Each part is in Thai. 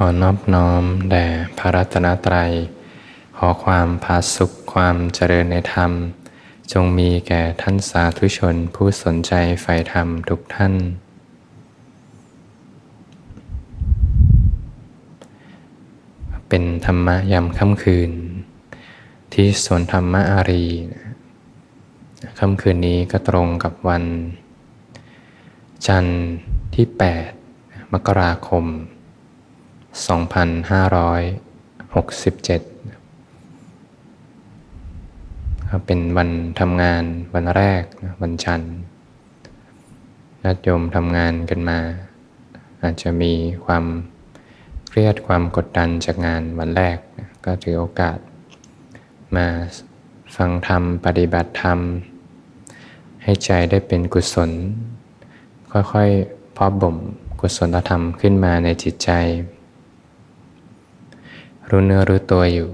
ขอนอบน้อมแด่พระรัตนตรัย ขอความพาสุขความเจริญในธรรม จงมีแก่ท่านสาธุชนผู้สนใจใฝ่ธรรมทุกท่าน เป็นธรรมะยามค่ำคืน ที่สวนธรรมะอารี ค่ำคืนนี้ก็ตรงกับวัน จันทร์ที่ 8 มกราคม 2567เป็นวันทำงานวันแรกวันจันทร์ญาติโยมทำงานกันมา อาจจะมีความเครียดความกดดันจากงานวันแรก ก็ถือโอกาส มาฟังธรรมปฏิบัติธรรม ให้ใจได้เป็นกุศล ค่อยๆพาะบ่มกุศลธรรมขึ้นมาในจิตใจ รู้เนื้อรู้ตัวอยู่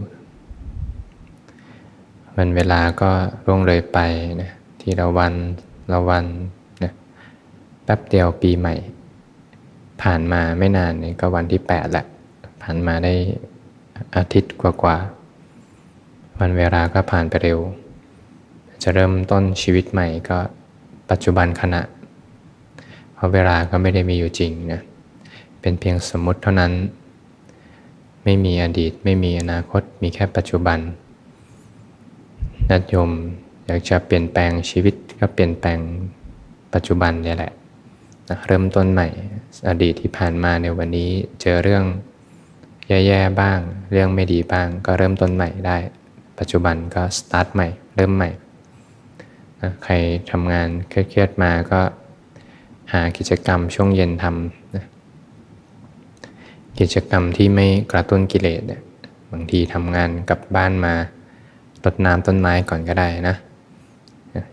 มันเวลาก็ร่วงเลยไปนะทีละวันละวันนะแป๊บเดียวปีใหม่ ผ่านมาไม่นานนี่ก็วันที่แปดแหละ ผ่านมาได้อาทิตย์กว่าๆวันเวลาก็ผ่านไปเร็ว จะเริ่มต้นชีวิตใหม่ก็ปัจจุบันขณะ เพราะเวลาก็ไม่ได้มีอยู่จริงนะเป็นเพียงสมมติเท่านั้น ไม่มีอดีต ไม่มีอนาคต มีแค่ปัจจุบันญาติโยมอยากจะเปลี่ยนแปลงชีวิตก็เปลี่ยนแปลงปัจจุบันนี่แหละนะเริ่มต้นใหม่อดีตที่ผ่านมาในวันนี้เจอเรื่องแย่ๆบ้าง เรื่องไม่ดีบ้าง ก็เริ่มต้นใหม่ได้ ปัจจุบันก็สตาร์ทใหม่ เริ่มใหม่นะใครทำงานเครียดๆมาก็หากิจกรรมช่วงเย็นทำ กิจกรรมที่ไม่กระตุ้นกิเลสเนี่ยบางทีทำงานกลับบ้านมารดน้ำต้นไม้ก่อนก็ได้นะ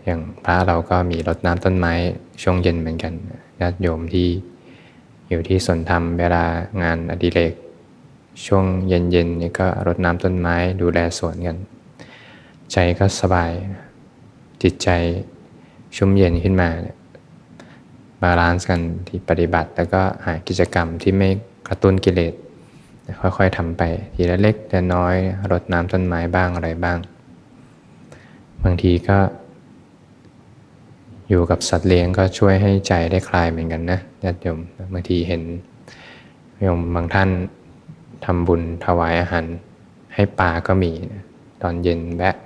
อย่างพระเราก็มีรดน้ำต้นไม้ช่วงเย็นเหมือนกันญาติโยมที่อยู่ที่สวนธรรมเวลางานอดิเรกช่วงเย็นๆนี่ก็รดน้ำต้นไม้ดูแลสวนกัน ใจก็สบาย จิตใจชุ่มเย็นขึ้นมา balance กันที่ปฏิบัติ แล้วก็หากิจกรรมที่ไม่ กระตุ้นกิเลสค่อยๆทำไป ทีละเล็กแต่น้อยรดน้ำต้นไม้บ้างอะไรบ้าง บางทีก็ อยู่กับสัตว์เลี้ยงก็ช่วยให้ใจได้คลายเหมือนกันนะญาติโยมบางทีเห็นโยมบางท่านทำบุญถวายอาหาร ให้ปลาก็มี ตอนเย็นแวะ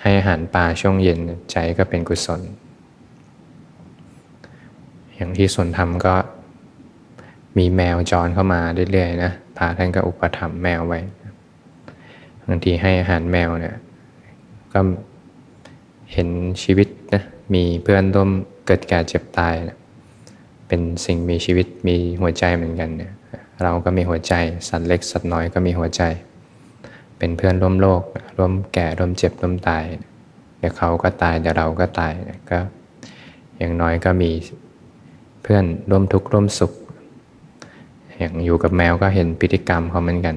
ให้อาหารปลาช่วงเย็นใจก็เป็นกุศล อย่างที่ส่วนธรรมก็ มีแมวจรเข้ามาเรื่อยๆนะพาท่านก็อุปถัมภ์แมวไว้บางทีให้อาหารแมวเนี่ยก็เห็นชีวิตนะมีเพื่อนร่วมเกิดแก่เจ็บตายนะเป็นสิ่งมีชีวิตมีหัวใจเหมือนกันเนี่ยเราก็มีหัวใจสัตว์เล็กสัตว์น้อยก็มีหัวใจ เป็นเพื่อนร่วมโลกร่วมแก่ร่วมเจ็บร่วมตายเดี๋ยวเขาก็ตายเดี๋ยวเราก็ตายก็อย่างน้อยก็มีเพื่อนร่วมทุกข์ร่วมสุข อย่างอยู่กับแมวก็เห็นพฤติกรรมเขาเหมือนกัน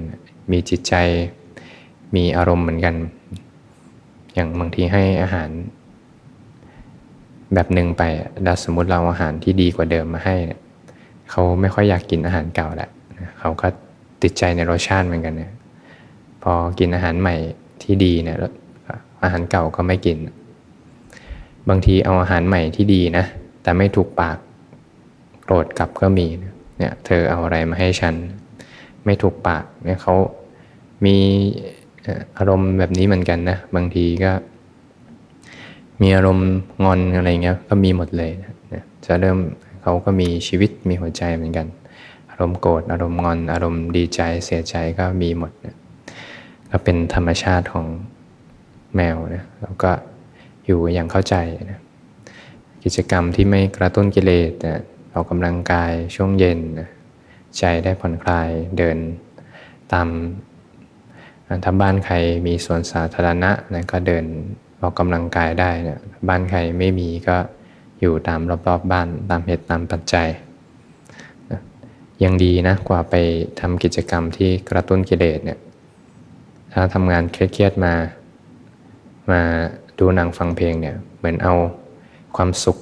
มีจิตใจมีอารมณ์เหมือนกัน อย่างบางทีให้อาหาร แบบหนึ่งไปดัสมมติเราอาหารที่ดีกว่าเดิมมาให้ เขาไม่ค่อยอยากกินอาหารเก่าแหละเขาก็ติดใจในรสชาติเหมือนกันเนี่ยพอกินอาหารใหม่ที่ดีเนี่ยอาหารเก่าก็ไม่กิน บางทีเอาอาหารใหม่ที่ดีนะ แต่ไม่ถูกปากโกรธกลับก็มี เนี่ยเธอเอาอะไรมาให้ฉัน ไม่ถูกปากเนี่ยเขามีอารมณ์แบบนี้เหมือนกันนะ บางทีก็ มีอารมณ์งอนอะไรเงี้ยก็มีหมดเลยนะจะเริ่มเขาก็มีชีวิตมีหัวใจเหมือนกัน อารมณ์โกรธอารมณ์งอน อารมณ์ดีใจเสียใจก็มีหมดนะก็เป็นธรรมชาติของแมวนะแล้วก็อยู่อย่างเข้าใจนะกิจกรรมที่ไม่กระตุ้นกิเลสนะ ออกกำลังกายช่วงเย็น ใจได้ผ่อนคลายเดินตามถ้าบ้านใครมีสวนสาธารณะนะก็เดินออกกำลังกายได้นะบ้านใครไม่มีก็อยู่ตามรอบๆบบ้านตามเหตุตามปัจจัยนะยังดีนะกว่าไปทำกิจกรรมที่กระตุ้นกิเลสเนี่ยถ้าทำงานเครียดๆมา มาดูหนังฟังเพลงเนี่ยเหมือนเอาความสุข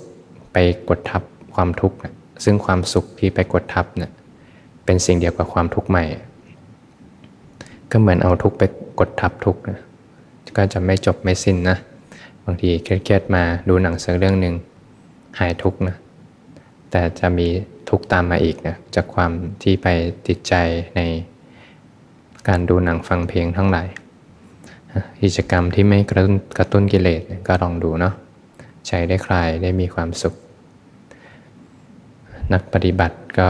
ไปกดทับความทุกข์ ซึ่งความสุขที่ไปกดทับเนี่ยเป็นสิ่งเดียวกับความทุกข์ใหม่ ก็เหมือนเอาทุกข์ไปกดทับทุกข์นะก็จะไม่จบไม่สิ้นนะ บางทีเครียดๆมาดูหนังสักเรื่องหนึ่งหายทุกข์นะ แต่จะมีทุกข์ตามมาอีกนะจากความที่ไปติดใจในการดูหนังฟังเพลงทั้งหลายกิจกรรมที่ไม่กระตุ้นกระตุ้นกิเลสก็ลองดูเนาะใจได้คลายได้มีความสุข นักปฏิบัติก็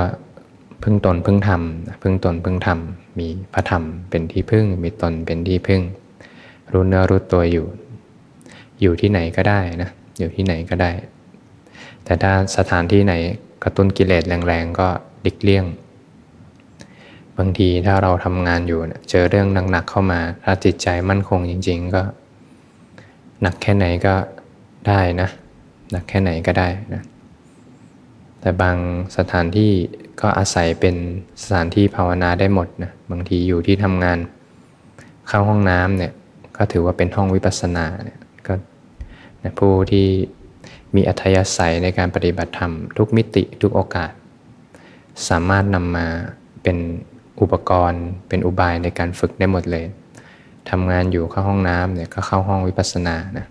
พึ่งตนพึ่งธรรมพึ่งตนพึ่งธรรมมีพระธรรมเป็นที่พึ่งมีตนเป็นที่พึ่ง รู้เนื้อรู้ตัวอยู่ อยู่ที่ไหนก็ได้นะอยู่ที่ไหนก็ได้ แต่ถ้าสถานที่ไหนกระตุ้นกิเลสแรงๆก็ดิกเลี่ยง บางทีถ้าเราทำงานอยู่เจอเรื่องหนักๆเข้ามาถ้าจิตใจมั่นคงจริง ๆ ก็ หนักแค่ไหนก็ได้นะ หนักแค่ไหนก็ได้นะ แต่บางสถานที่ก็อาศัยเป็นสถานที่ภาวนาได้หมดนะบางทีอยู่ที่ทำงาน เข้าห้องน้ำเนี่ยก็ถือว่าเป็นห้องวิปัสสนาเนี่ยก็นะผู้ที่มีอัธยาศัยในการปฏิบัติธรรม ทุกมิติทุกโอกาส สามารถนำมาเป็นอุปกรณ์ เป็นอุบายในการฝึกได้หมดเลยทำงานอยู่เข้าห้องน้ำเนี่ยก็เข้าห้องวิปัสสนานะ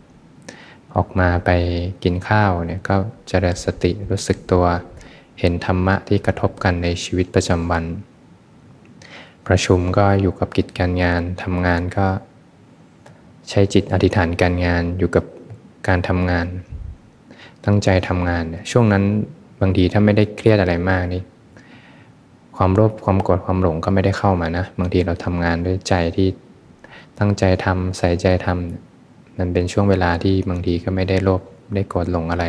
ออกมาไปกินข้าวเนี่ยก็เจริญสติรู้สึกตัว เห็นธรรมะที่กระทบกันในชีวิตประจำวัน ประชุมก็อยู่กับกิจการงานทำงานก็ใช้จิตอธิษฐานการงานอยู่กับการทำงาน ตั้งใจทำงานเนี่ยช่วงนั้นบางทีถ้าไม่ได้เครียดอะไรมากนี่ความโลภความโกรธความหลงก็ไม่ได้เข้ามานะ บางทีเราทำงานด้วยใจที่ตั้งใจทำใส่ใจทำ มันเป็นช่วงเวลาที่บางทีก็ไม่ได้โลภได้โกรธหลงอะไร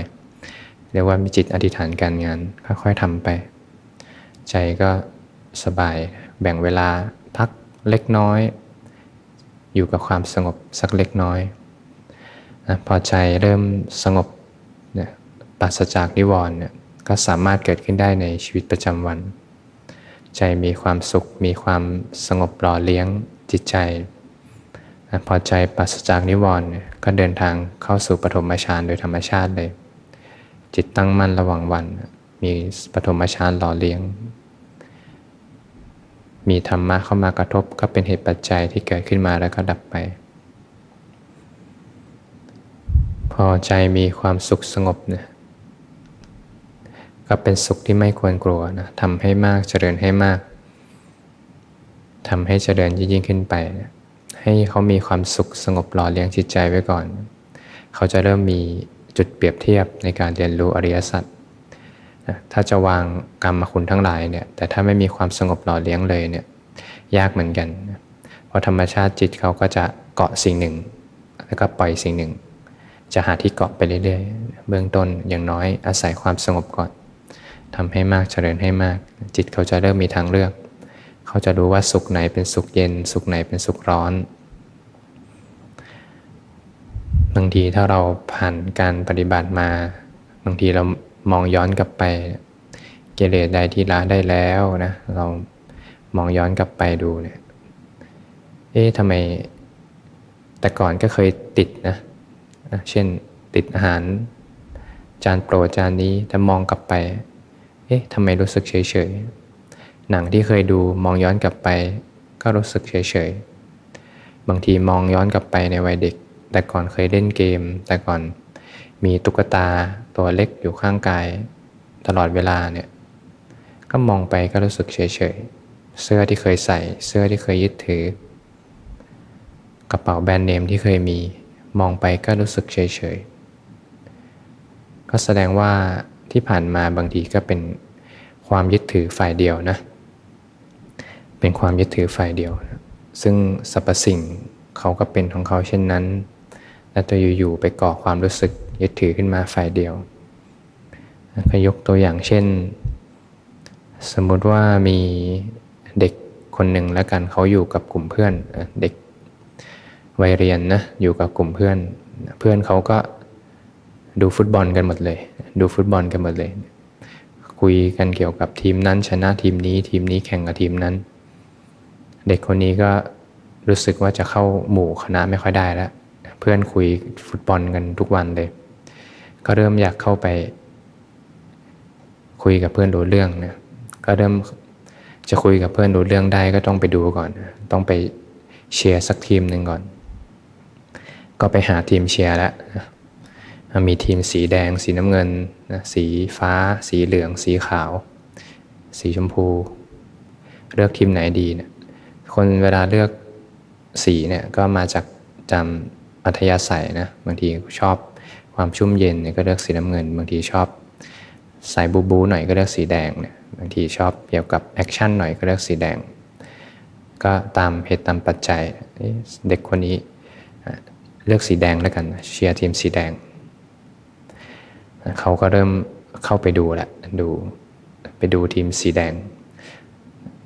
เรียกว่ามีจิตอธิษฐานการงานค่อยๆทำไป ใจก็สบายแบ่งเวลาพักเล็กน้อย อยู่กับความสงบสักเล็กน้อยนะพอใจเริ่มสงบเนี่ยปราศจากนิวรณ์เนี่ยก็สามารถเกิดขึ้นได้ในชีวิตประจำวัน ใจมีความสุขมีความสงบหล่อเลี้ยงจิตใจ พอใจปราศจากนิวรณ์ก็เดินทางเข้าสู่ปฐมฌานโดยธรรมชาติเลย จิตตั้งมั่นระหว่างวัน มีปฐมฌานหล่อเลี้ยง มีธรรมะเข้ามากระทบก็เป็นเหตุปัจจัยที่เกิดขึ้นมาแล้วก็ดับไป พอใจมีความสุขสงบเนี่ยก็เป็นสุขที่ไม่ควรกลัวนะทำให้มากเจริญให้มากทำให้เจริญยิ่งขึ้นไป ให้เขามีความสุขสงบหล่อเลี้ยงจิตใจไว้ก่อน เขาจะเริ่มมีจุดเปรียบเทียบในการเรียนรู้อริยสัจถ้าจะวางกรรมคุณทั้งหลายเนี่ยแต่ถ้าไม่มีความสงบหล่อเลี้ยงเลยเนี่ยยากเหมือนกัน เพราะธรรมชาติจิตเขาก็จะเกาะสิ่งหนึ่ง แล้วก็ปล่อยสิ่งหนึ่ง จะหาที่เกาะไปเรื่อยๆ เบื้องต้นอย่างน้อยอาศัยความสงบก่อนทำให้มากเจริญให้มาก จิตเขาจะเริ่มมีทางเลือก เขาจะรู้ว่าสุขไหนเป็นสุขเย็น สุขไหนเป็นสุขร้อน บางทีถ้าเราผ่านการปฏิบัติมา บางทีเรามองย้อนกลับไปเกเรใดที่ละได้แล้วนะเรามองย้อนกลับไปดูเนี่ย เอ๊ะทำไมแต่ก่อนก็เคยติดนะ เช่นติดอาหาร จานโปรดจานนี้แต่มองกลับไป เอ๊ะทำไมรู้สึกเฉยเฉย หนังที่เคยดูมองย้อนกลับไป ก็รู้สึกเฉยเฉยบางทีมองย้อนกลับไปในวัยเด็ก แต่ก่อนเคยเล่นเกม แต่ก่อนมีตุ๊กตาตัวเล็กอยู่ข้างกาย ตลอดเวลาเนี่ย ก็มองไปก็รู้สึกเฉยๆ เสื้อที่เคยใส่ เสื้อที่เคยยึดถือ กระเป๋าแบรนด์เนมที่เคยมี มองไปก็รู้สึกเฉยๆ ก็แสดงว่าที่ผ่านมาบางทีก็เป็นความยึดถือฝ่ายเดียวนะ เป็นความยึดถือฝ่ายเดียว ซึ่งสรรพสิ่งเขาก็เป็นของเขาเช่นนั้น แล้วตัวอยู่ๆไปก่อความรู้สึกยึดถือขึ้นมาฝ่ายเดียวก็ยกตัวอย่างเช่น สมมุติว่ามีเด็กคนหนึ่งแล้วกันเขาอยู่กับกลุ่มเพื่อนเด็กวัยเรียนนะอยู่กับกลุ่มเพื่อน เพื่อนเขาก็ดูฟุตบอลกันหมดเลย ดูฟุตบอลกันหมดเลย คุยกันเกี่ยวกับทีมนั้นชนะทีมนี้ทีมนี้แข่งกับทีมนั้น เด็กคนนี้ก็รู้สึกว่าจะเข้าหมู่คณะไม่ค่อยได้แล้ว เพื่อนคุยฟุตบอลกันทุกวันเลย ก็เริ่มอยากเข้าไป คุยกับเพื่อนดูเรื่องเนี่ยก็เริ่มจะคุยกับเพื่อนรู้เรื่องได้ก็ต้องไปดูก่อน ต้องไปเชียร์สักทีมหนึ่งก่อน ก็ไปหาทีมเชียร์แล้วมีทีมสีแดง สีน้ำเงินนะสีฟ้า สีเหลือง สีขาว สีชมพู เลือกทีมไหนดีเนี่ย คนเวลาเลือกสีเนี่ยก็มาจากจำอัธยาศัยนะบางทีชอบความชุ่มเย็นเนี่ยก็เลือกสีน้ำเงิน บางทีชอบสายบู๊บู๊หน่อยก็เลือกสีแดงเนี่ยบางทีชอบเกี่ยวกับ action หน่อยก็เลือกสีแดง ก็ตามเหตุตามปัจจัยเด็กคนนี้เลือกสีแดงแล้วกันเชียร์ทีมสีแดง เขาก็เริ่มเข้าไปดูแหละดูไปดูทีมสีแดง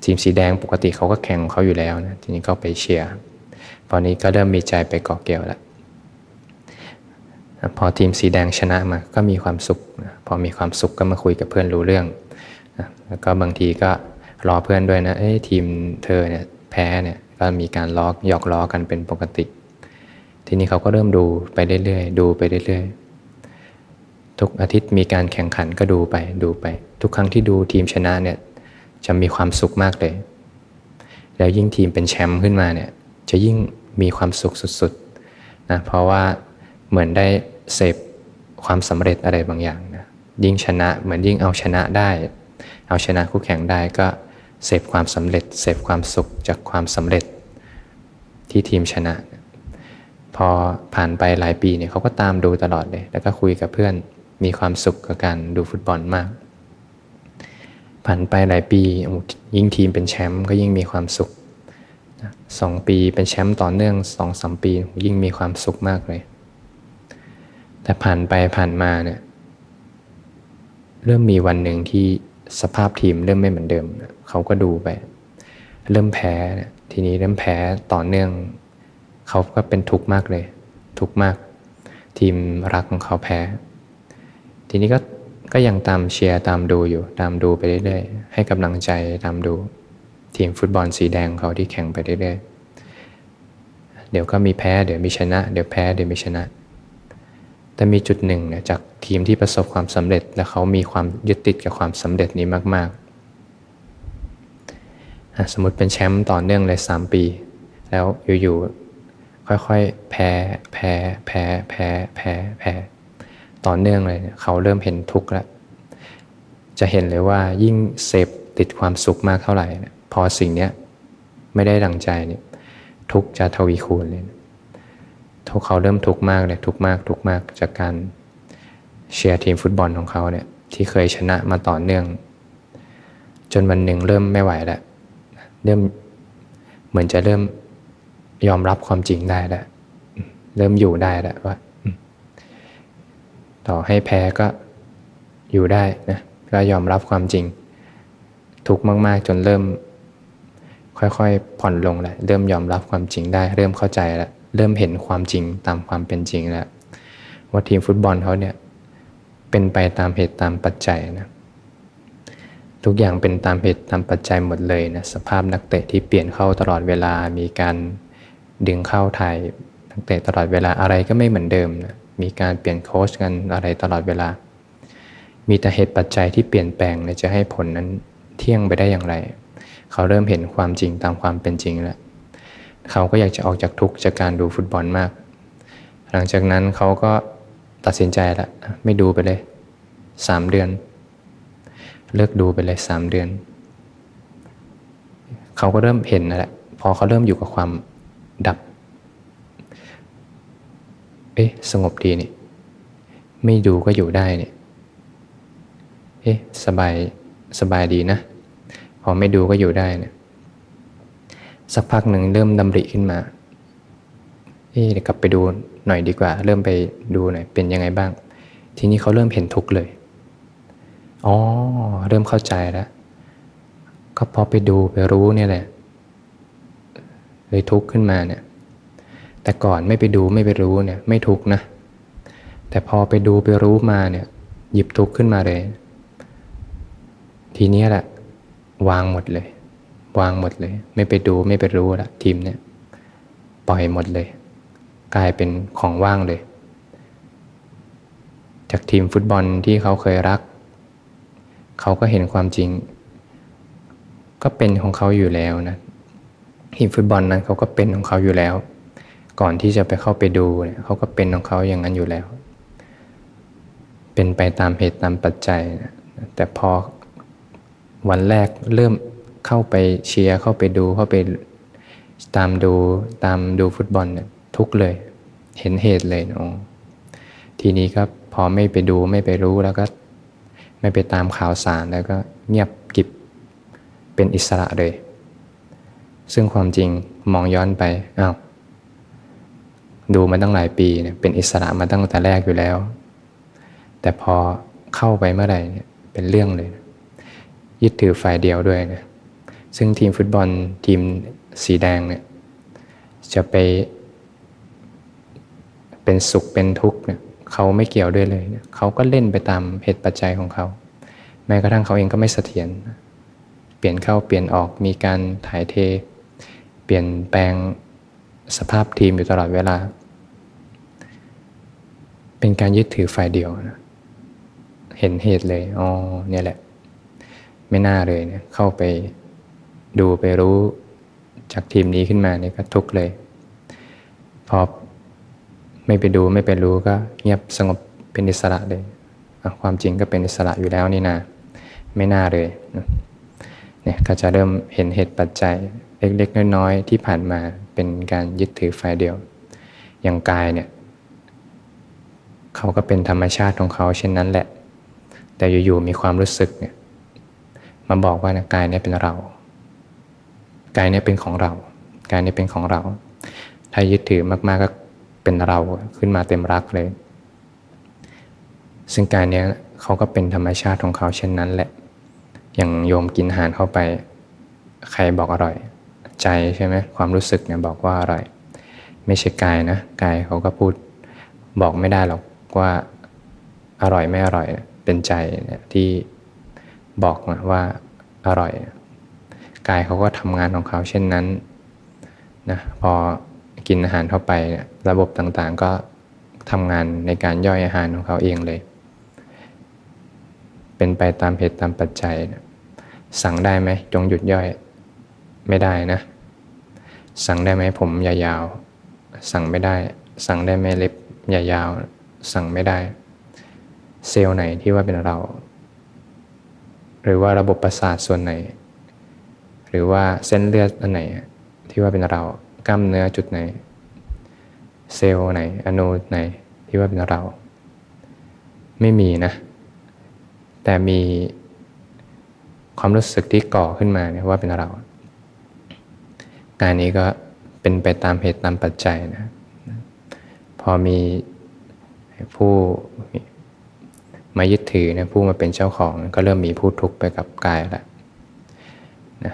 ทีมสีแดงปกติเขาก็แข่งเขาอยู่แล้วนะทีนี้ก็ไปเชียร์ตอนนี้ก็เริ่มมีใจไปเกาะเกี่ยวแล้วพอทีมสีแดงชนะมาก็มีความสุข พอมีความสุขก็มาคุยกับเพื่อนรู้เรื่อง แล้วก็บางทีก็รอเพื่อนด้วยนะเอ้ทีมเธอเนี่ยแพ้เนี่ยก็มีการล้อหยอกล้อกันเป็นปกติ ทีนี้เขาก็เริ่มดูไปเรื่อยๆดูไปเรื่อยๆทุกอาทิตย์มีการแข่งขันก็ดูไปดูไป ทุกครั้งที่ดูทีมชนะเนี่ย จะมีความสุขมากเลย แล้วยิ่งทีมเป็นแชมป์ขึ้นมาเนี่ย จะยิ่งมีความสุขสุดๆนะเพราะว่าเหมือนได้เสพความสำเร็จอะไรบางอย่างนะยิ่งชนะเหมือนยิ่งเอาชนะได้ เอาชนะคู่แข่งได้ก็เสพความสำเร็จเสพความสุขจากความสำเร็จที่ทีมชนะ พอผ่านไปหลายปีเนี่ยเขาก็ตามดูตลอดเลย แล้วก็คุยกับเพื่อนมีความสุขกับการดูฟุตบอลมาก ผ่านไปหลายปียิ่งทีมเป็นแชมป์ก็ยิ่งมีความสุขสองปีเป็นแชมป์ต่อเนื่องสองสามปียิ่งมีความสุขมากเลย แต่ผ่านไปผ่านมาเนี่ยเริ่มมีวันหนึ่งที่สภาพทีมเริ่มไม่เหมือนเดิม เขาก็ดูไป เริ่มแพ้ทีนี้เริ่มแพ้ต่อเนื่อง เขาก็เป็นทุกข์มากเลย ทุกข์มาก ทีมรักของเขาแพ้ ทีนี้ก็ ก็ยังตามเชียร์ตามดูอยู่ ตามดูไปเรื่อยๆให้กำลังใจตามดู ทีมฟุตบอลสีแดงเขาที่แข่งไปเรื่อยๆเดี๋ยวก็มีแพ้เดี๋ยวมีชนะ เดี๋ยวแพ้เดี๋ยวมีชนะ แต่มีจุดหนึ่งเนี่ยจากทีมที่ประสบความสำเร็จและเขามีความยึดติดกับความสำเร็จนี้มากๆ สมมติเป็นแชมป์ต่อเนื่องเลย3ปี แล้วอยู่ๆค่อยๆแพ้แพ้แพ้แพ้แพ้แพ้ ต่อเนื่องเลยเขาเริ่มเห็นทุกข์แล้วจะเห็นเลยว่ายิ่งเสพติดความสุขมากเท่าไหร่พอสิ่งนี้ไม่ได้ดังใจเนี่ยทุกจะทวีคูณเลยทุกเขาเริ่มทุกข์มากเลยทุกข์มากทุกข์มากจากการเชียร์ทีมฟุตบอลของเขาเนี่ยที่เคยชนะมาต่อเนื่อง จนวันหนึ่งเริ่มไม่ไหวแล้วเริ่มเหมือนจะเริ่มยอมรับความจริงได้แล้วเริ่มอยู่ได้แล้วว่า ต่อให้แพ้ก็อยู่ได้นะก็ยอมรับความจริง ทุกมาก ๆ จนเริ่ม ค่อยๆ ผ่อนลงแหล้วเริ่มยอมรับความจริงได้ เริ่มเข้าใจแล้วเริ่มเห็นความจริงตามความเป็นจริงแล้วว่าทีมฟุตบอลเขาเนี่ยเป็นไปตามเหตุตามปัจจัยนะทุกอย่างเป็นตามเหตุตามปัจจัยหมดเลยนะสภาพนักเตะที่เปลี่ยนเข้าตลอดเวลามีการดึงเข้าไทยนักเตะตลอดเวลาอะไรก็ไม่เหมือนเดิมนะ มีการเปลี่ยนโค้ชกันอะไรตลอดเวลา มีแต่เหตุปัจจัยที่เปลี่ยนแปลงจะให้ผลนั้นเที่ยงไปได้อย่างไร เขาเริ่มเห็นความจริงตามความเป็นจริงแล้ว เขาก็อยากจะออกจากทุกข์จากการดูฟุตบอลมาก หลังจากนั้นเขาก็ตัดสินใจละไม่ดูไปเลยสามเดือน เลิกดูไปเลยสามเดือน เขาก็เริ่มเห็นนะแหละ พอเขาเริ่มอยู่กับความดับ เอ๊ะ สงบดีนี่ ไม่ดูก็อยู่ได้นี่ เอ๊ะ สบาย สบายดีนะ พอไม่ดูก็อยู่ได้เนี่ย สักพักหนึ่งเริ่มดำริขึ้นมา เอ๊ะเดี๋ยวกลับไปดูหน่อยดีกว่า เริ่มไปดูหน่อย เป็นยังไงบ้าง ทีนี้เขาเริ่มเห็นทุกข์เลย อ๋อ เริ่มเข้าใจแล้ว ก็พอไปดูไปรู้เนี่ยแหละ เลยทุกข์ขึ้นมาเนี่ย แต่ก่อนไม่ไปดูไม่ไปรู้เนี่ยไม่ทุกนะ แต่พอไปดูไปรู้มาเนี่ยหยิบทุกข์ขึ้นมาเลย ทีนี้แหละวางหมดเลย วางหมดเลย ไม่ไปดูไม่ไปรู้ละทีมเนี่ยปล่อยหมดเลย กลายเป็นของว่างเลย จากทีมฟุตบอลที่เขาเคยรัก เขาก็เห็นความจริง ก็เป็นของเขาอยู่แล้วนะทีมฟุตบอลนั้นเขาก็เป็นของเขาอยู่แล้ว ก่อนที่จะไปเข้าไปดูเนี่ยเขาก็เป็นของเขาอย่างนั้นอยู่แล้ว เป็นไปตามเหตุตามปัจจัยนะแต่พอวันแรกเริ่มเข้าไปเชียร์เข้าไปดูเข้าไปตามดูตามดูฟุตบอลเนี่ยทุกเลย เห็นเหตุเลยนะทีนี้ก็พอไม่ไปดูไม่ไปรู้แล้วก็ ไม่ไปตามข่าวสารแล้วก็เงียบกิบเป็นอิสระเลย ซึ่งความจริงมองย้อนไปอ้าว ดูมาตั้งหลายปีเนี่ยเป็นอิสระมาตั้งแต่แรกอยู่แล้ว แต่พอเข้าไปเมื่อไหร่เนี่ยเป็นเรื่องเลย ยึดถือฝ่ายเดียวด้วยนะซึ่งทีมฟุตบอลทีมสีแดงเนี่ยจะไป เป็นสุขเป็นทุกข์เนี่ยเขาไม่เกี่ยวด้วยเลยเนี่ยเขาก็เล่นไปตามเหตุปัจจัยของเขา แม้กระทั่งเขาเองก็ไม่เสถียรเปลี่ยนเข้าเปลี่ยนออกมีการถ่ายเท เปลี่ยนแปลงสภาพทีมอยู่ตลอดเวลา เป็นการยึดถือฝ่ายเดียวนะเห็นเหตุเลย อ๋อ เนี่ยแหละ ไม่น่าเลยเนี่ย เข้าไปดูไปรู้จากทีมนี้ขึ้นมาเนี่ยก็ทุกเลย พอไม่ไปดูไม่ไปรู้ก็เงียบสงบเป็นอิสระเลย ความจริงก็เป็นอิสระอยู่แล้วนี่นาไม่น่าเลยเนี่ยก็จะเริ่มเห็นเหตุปัจจัยเล็กๆน้อยๆที่ผ่านมาเป็นการยึดถือฝ่ายเดียว อย่างกายเนี่ย เขาก็เป็นธรรมชาติของเขาเช่นนั้นแหละ แต่อยู่ๆมีความรู้สึกเนี่ยมาบอกว่านะกายเนี่ยเป็นเรา กายเนี่ยเป็นของเรา กายเนี่ยเป็นของเรา ถ้ายึดถือมากๆก็เป็นเราขึ้นมาเต็มรักเลย ซึ่งการนี้เขาก็เป็นธรรมชาติของเขาเช่นนั้นแหละ อย่างโยมกินอาหารเข้าไป ใครบอกอร่อย ใจใช่ไหมความรู้สึกเนี่ยบอกว่าอร่อย ไม่ใช่กายนะ กายเขาก็พูดบอกไม่ได้หรอก ว่าอร่อยไม่อร่อยเป็นใจเนี่ยที่บอกว่าอร่อยกายเขาก็ทำงานของเขาเช่นนั้นนะพอกินอาหารเข้าไประบบต่างๆก็ทำงานในการย่อยอาหารของเขาเองเลย เป็นไปตามเหตุตามปัจจัยนะสั่งได้ไหมจงหยุดย่อยไม่ได้นะ สั่งได้ไหมผมยาวๆสั่งไม่ได้ สั่งได้ไหมเล็บยาวๆ สั่งไม่ได้ เซลล์ไหนที่ว่าเป็นเรา หรือว่าระบบประสาทส่วนไหน หรือว่าเส้นเลือดอันไหนที่ว่าเป็นเรากล้ามเนื้อจุดไหน เซลล์ไหนอนูไหนที่ว่าเป็นเรา ไม่มีนะ แต่มีความรู้สึกที่ก่อขึ้นมาเนี่ยว่าเป็นเรา การนี้ก็เป็นไปตามเหตุตามปัจจัยนะ พอมี ผู้มายึดถือนะผู้มาเป็นเจ้าของก็เริ่มมีผู้ทุกข์ไปกับกายแล้วนะ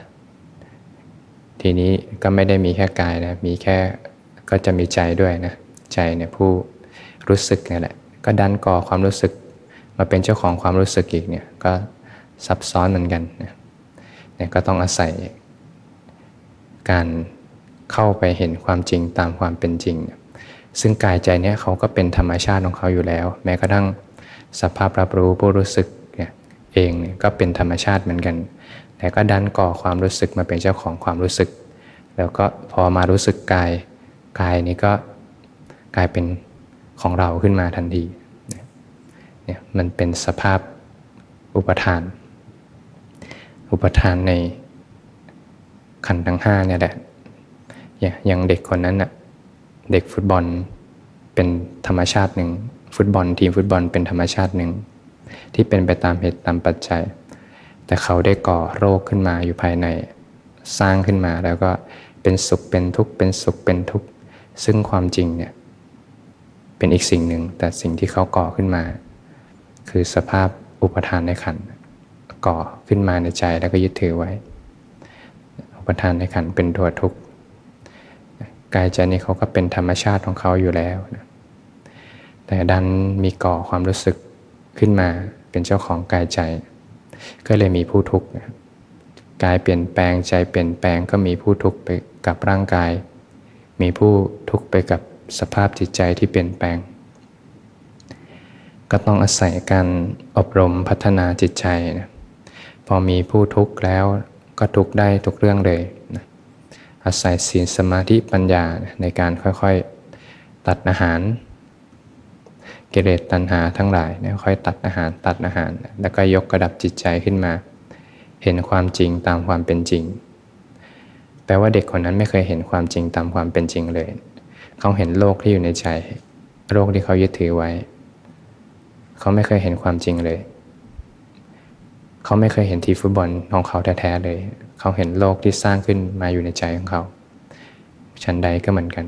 ทีนี้ก็ไม่ได้มีแค่กายนะมีแค่ก็จะมีใจด้วยนะใจเนี่ยผู้รู้สึกนี่แหละก็ดันก่อความรู้สึก มาเป็นเจ้าของความรู้สึกอีกเนี่ยก็ซับซ้อนเหมือนกันนะเนี่ยก็ต้องอาศัย การเข้าไปเห็นความจริงตามความเป็นจริง ซึ่งกายใจเนี่ยเขาก็เป็นธรรมชาติของเขาอยู่แล้ว แม้กระทั่งสภาพรับรู้ผู้รู้สึกเนี่ยเองเนี่ยก็เป็นธรรมชาติเหมือนกัน แต่ก็ดันก่อความรู้สึกมาเป็นเจ้าของความรู้สึก แล้วก็พอมารู้สึกกายกายนี้ก็กลายเป็นของเราขึ้นมาทันทีเนี่ยมันเป็นสภาพอุปทาน อุปทานในขันธ์ทั้งห้าเนี่ยแหละอย่างเด็กคนนั้นน่ะ เด็กฟุตบอลเป็นธรรมชาติหนึ่ง ฟุตบอลทีมฟุตบอลเป็นธรรมชาติหนึ่ง ที่เป็นไปตามเหตุตามปัจจัย แต่เขาได้ก่อโรคขึ้นมาอยู่ภายใน สร้างขึ้นมาแล้วก็เป็นสุขเป็นทุกข์เป็นสุขเป็นทุกข์ซึ่งความจริงเนี่ยเป็นอีกสิ่งหนึ่ง แต่สิ่งที่เขาก่อขึ้นมา คือสภาพอุปทานในขันก่อขึ้นมาในใจแล้วก็ยึดถือไว้ อุปทานในขันเป็นตัวทุกข์ กายใจนี้เขาก็เป็นธรรมชาติของเขาอยู่แล้วนะแต่ดันมีก่อความรู้สึกขึ้นมาเป็นเจ้าของกายใจ ก็เลยมีผู้ทุกข์กายเปลี่ยนแปลงใจเปลี่ยนแปลงก็มีผู้ทุกข์ไปกับร่างกาย มีผู้ทุกข์ไปกับสภาพจิตใจที่เปลี่ยนแปลง ก็ต้องอาศัยการอบรมพัฒนาจิตใจนะพอมีผู้ทุกข์แล้วก็ทุกได้ทุกเรื่องเลยนะ อาศัยศีลสมาธิปัญญาในการค่อยๆตัดอาหาร กิเลสตัณหาทั้งหลายเนี่ยค่อยตัดอาหารตัดอาหาร แล้วก็ยกกระดับจิตใจขึ้นมา เห็นความจริงตามความเป็นจริง แปลว่าเด็กคนนั้นไม่เคยเห็นความจริงตามความเป็นจริงเลย เขาเห็นโลกที่อยู่ในใจ โลกที่เขายึดถือไว้ เขาไม่เคยเห็นความจริงเลย เขาไม่เคยเห็นทีฟุตบอลของเขาแท้ๆเลย เขาเห็นโลกที่สร้างขึ้นมาอยู่ในใจของเขาชั้นใดก็เหมือนกัน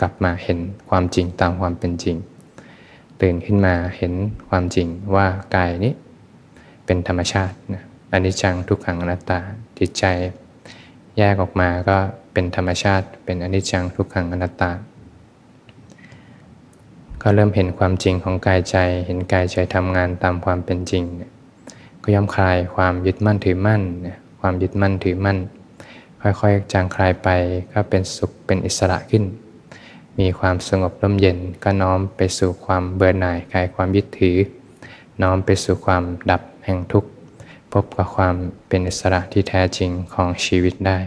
กลับมาเห็นความจริงตามความเป็นจริง ตื่นขึ้นมาเห็นความจริงว่ากายนี้เป็นธรรมชาตินะอนิจจังทุกขังอนัตตาจิตใจ แยกออกมาก็เป็นธรรมชาติ เป็นอนิจจังทุกขังอนัตตา ก็เริ่มเห็นความจริงของกายใจ เห็นกายใจทำงานตามความเป็นจริง ก็ย่อมคลายความยึดมั่นถือมั่น ความยึดมั่นถือมั่น ค่อยๆ จางคลายไปก็เป็นสุขเป็นอิสระขึ้น มีความสงบร่มเย็นก็น้อมไปสู่ความเบื่อหน่ายคลายความยึดถือ น้อมไปสู่ความดับแห่งทุกข์พบกับความเป็นอิสระที่แท้จริงของชีวิตได้